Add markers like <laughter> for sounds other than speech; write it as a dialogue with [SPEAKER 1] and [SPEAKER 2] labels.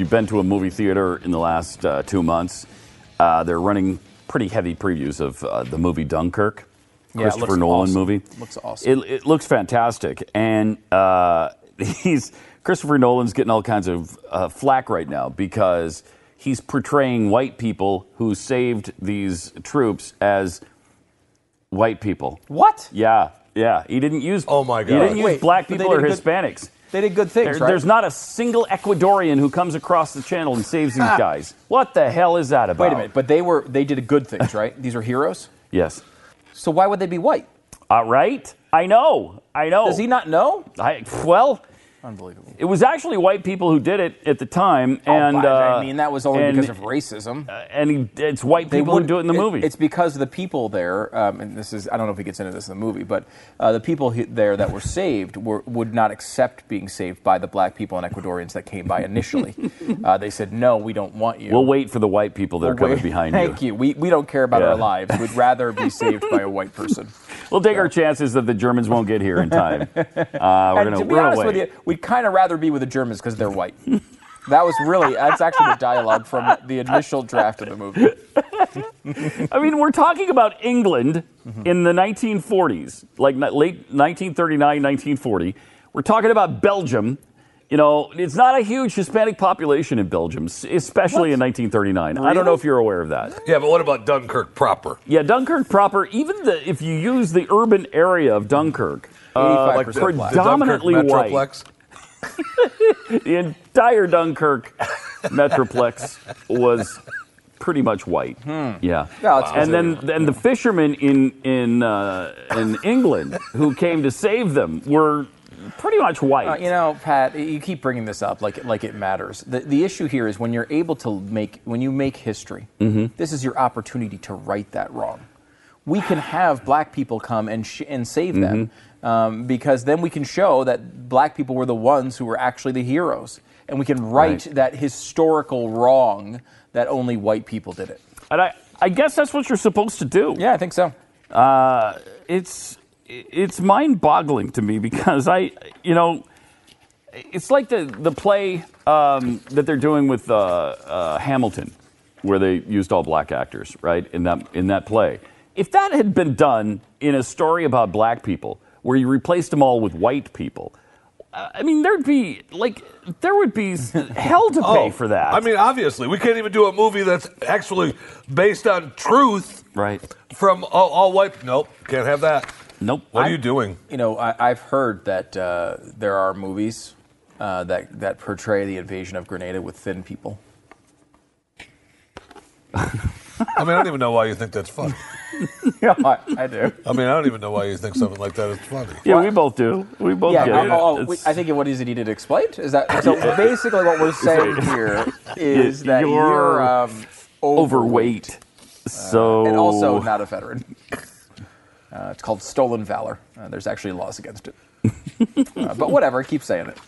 [SPEAKER 1] You've been to a movie theater in the last uh, two months, uh, they're running pretty heavy previews of uh, the movie Dunkirk,
[SPEAKER 2] Yeah,
[SPEAKER 1] Christopher Nolan
[SPEAKER 2] awesome.
[SPEAKER 1] movie.
[SPEAKER 2] Looks awesome.
[SPEAKER 1] It, it looks fantastic, and uh, <laughs> he's Christopher Nolan's getting all kinds of uh, flack right now because he's portraying white people who saved these troops as white people.
[SPEAKER 2] What?
[SPEAKER 1] Yeah, yeah. He didn't use.
[SPEAKER 3] Oh, my god.
[SPEAKER 1] He didn't use
[SPEAKER 2] Wait,
[SPEAKER 1] black people or
[SPEAKER 2] did good-
[SPEAKER 1] Hispanics.
[SPEAKER 2] They did good things,
[SPEAKER 1] There-
[SPEAKER 2] right?
[SPEAKER 1] There's not a single Ecuadorian who comes across the channel and saves these <laughs>
[SPEAKER 2] Ah.
[SPEAKER 1] guys. What the hell is that about?
[SPEAKER 2] Wait a minute, but they were they did good things, right? These are heroes.
[SPEAKER 1] Yes.
[SPEAKER 2] So why would they be white?
[SPEAKER 1] Uh, right? I know. I know.
[SPEAKER 2] Does he not know?
[SPEAKER 1] I, well,
[SPEAKER 2] Unbelievable.
[SPEAKER 1] it was actually white people who did it at the time, and
[SPEAKER 2] Oh, but,
[SPEAKER 1] uh,
[SPEAKER 2] I mean, that was only
[SPEAKER 1] and-
[SPEAKER 2] because of racism.
[SPEAKER 1] and it's white people who do it in the movie.
[SPEAKER 2] It's because the people there, um, and this is I don't know if he gets into this in the movie, but uh, the people there that were saved were, would not accept being saved by the black people and Ecuadorians that came by initially. <laughs> uh, they said, "No, we don't want you."
[SPEAKER 1] we'll wait for the white people that are
[SPEAKER 2] We'll
[SPEAKER 1] coming
[SPEAKER 2] wait-
[SPEAKER 1] behind
[SPEAKER 2] Thank you. We, we don't care about
[SPEAKER 1] Yeah.
[SPEAKER 2] our lives. We'd rather be saved by a white person. <laughs>
[SPEAKER 1] We'll take our chances that the Germans won't get here in time. <laughs> Uh, we're gonna,
[SPEAKER 2] to be
[SPEAKER 1] we're
[SPEAKER 2] with you, we'd kind of rather be with the Germans because they're white. that was really that's actually the dialogue from the initial draft of the movie. <laughs>
[SPEAKER 1] I mean, we're talking about England
[SPEAKER 2] Mm-hmm.
[SPEAKER 1] in the 1940s, like late 1939, 1940. We're talking about Belgium. You know, it's not a huge Hispanic population in Belgium, s- especially in 1939. I don't know if you're aware of that.
[SPEAKER 3] Yeah, but what about Dunkirk proper?
[SPEAKER 1] Yeah, Dunkirk proper, even the if you use the urban area of Dunkirk, uh,
[SPEAKER 2] 85%
[SPEAKER 3] the-
[SPEAKER 2] black.
[SPEAKER 3] the Dunkirk
[SPEAKER 1] predominantly white.
[SPEAKER 3] Metroplex? <laughs>
[SPEAKER 1] The entire Dunkirk metroplex was pretty much white. Yeah.
[SPEAKER 2] Yeah, that's
[SPEAKER 1] and then then the fishermen in in uh, in England who came to save them were pretty much white.
[SPEAKER 2] Uh, you know, Pat, you keep bringing this up like like it matters. The, the issue here is when you're able to make when you make history. This is your opportunity to right that wrong. We can have black people come and sh- and save them um, because then we can show that black people were the ones who were actually the heroes, and we can right,
[SPEAKER 1] Right.
[SPEAKER 2] that historical wrong that only white people did it.
[SPEAKER 1] and I I guess that's what you're supposed to do.
[SPEAKER 2] Yeah, I think so.
[SPEAKER 1] Uh, it's it's mind-boggling to me because I, you know, it's like the the play um, that they're doing with uh, uh, Hamilton, where they used all black actors, right? In that in that play, if that had been done in a story about black people, where you replaced them all with white people. uh, I mean, there'd be like there would be <laughs> hell to pay for that.
[SPEAKER 3] Oh, I mean, obviously, we can't even do a movie that's actually based on truth
[SPEAKER 1] right?
[SPEAKER 3] from all, all white. Nope, can't have that.
[SPEAKER 1] Nope.
[SPEAKER 3] What are you doing?
[SPEAKER 2] You know, I, I've heard that uh, there are movies uh, that that portray the invasion of Grenada with thin people. <laughs>
[SPEAKER 3] I mean, I don't even know why you think that's funny. <laughs>
[SPEAKER 2] yeah, I, I do.
[SPEAKER 3] I mean, I don't even know why you think something like that is funny.
[SPEAKER 1] Yeah, we both do. We both
[SPEAKER 2] Yeah,
[SPEAKER 1] get
[SPEAKER 2] oh,
[SPEAKER 1] it.
[SPEAKER 2] oh, oh, I think what is it needed explained? Is that so? Basically, what we're <laughs> saying here <laughs> is that
[SPEAKER 1] You're
[SPEAKER 2] you're um,
[SPEAKER 1] overweight. So
[SPEAKER 2] and also not a veteran. Uh, it's called stolen valor. Uh, there's actually laws against it. Uh, but whatever, keep saying it.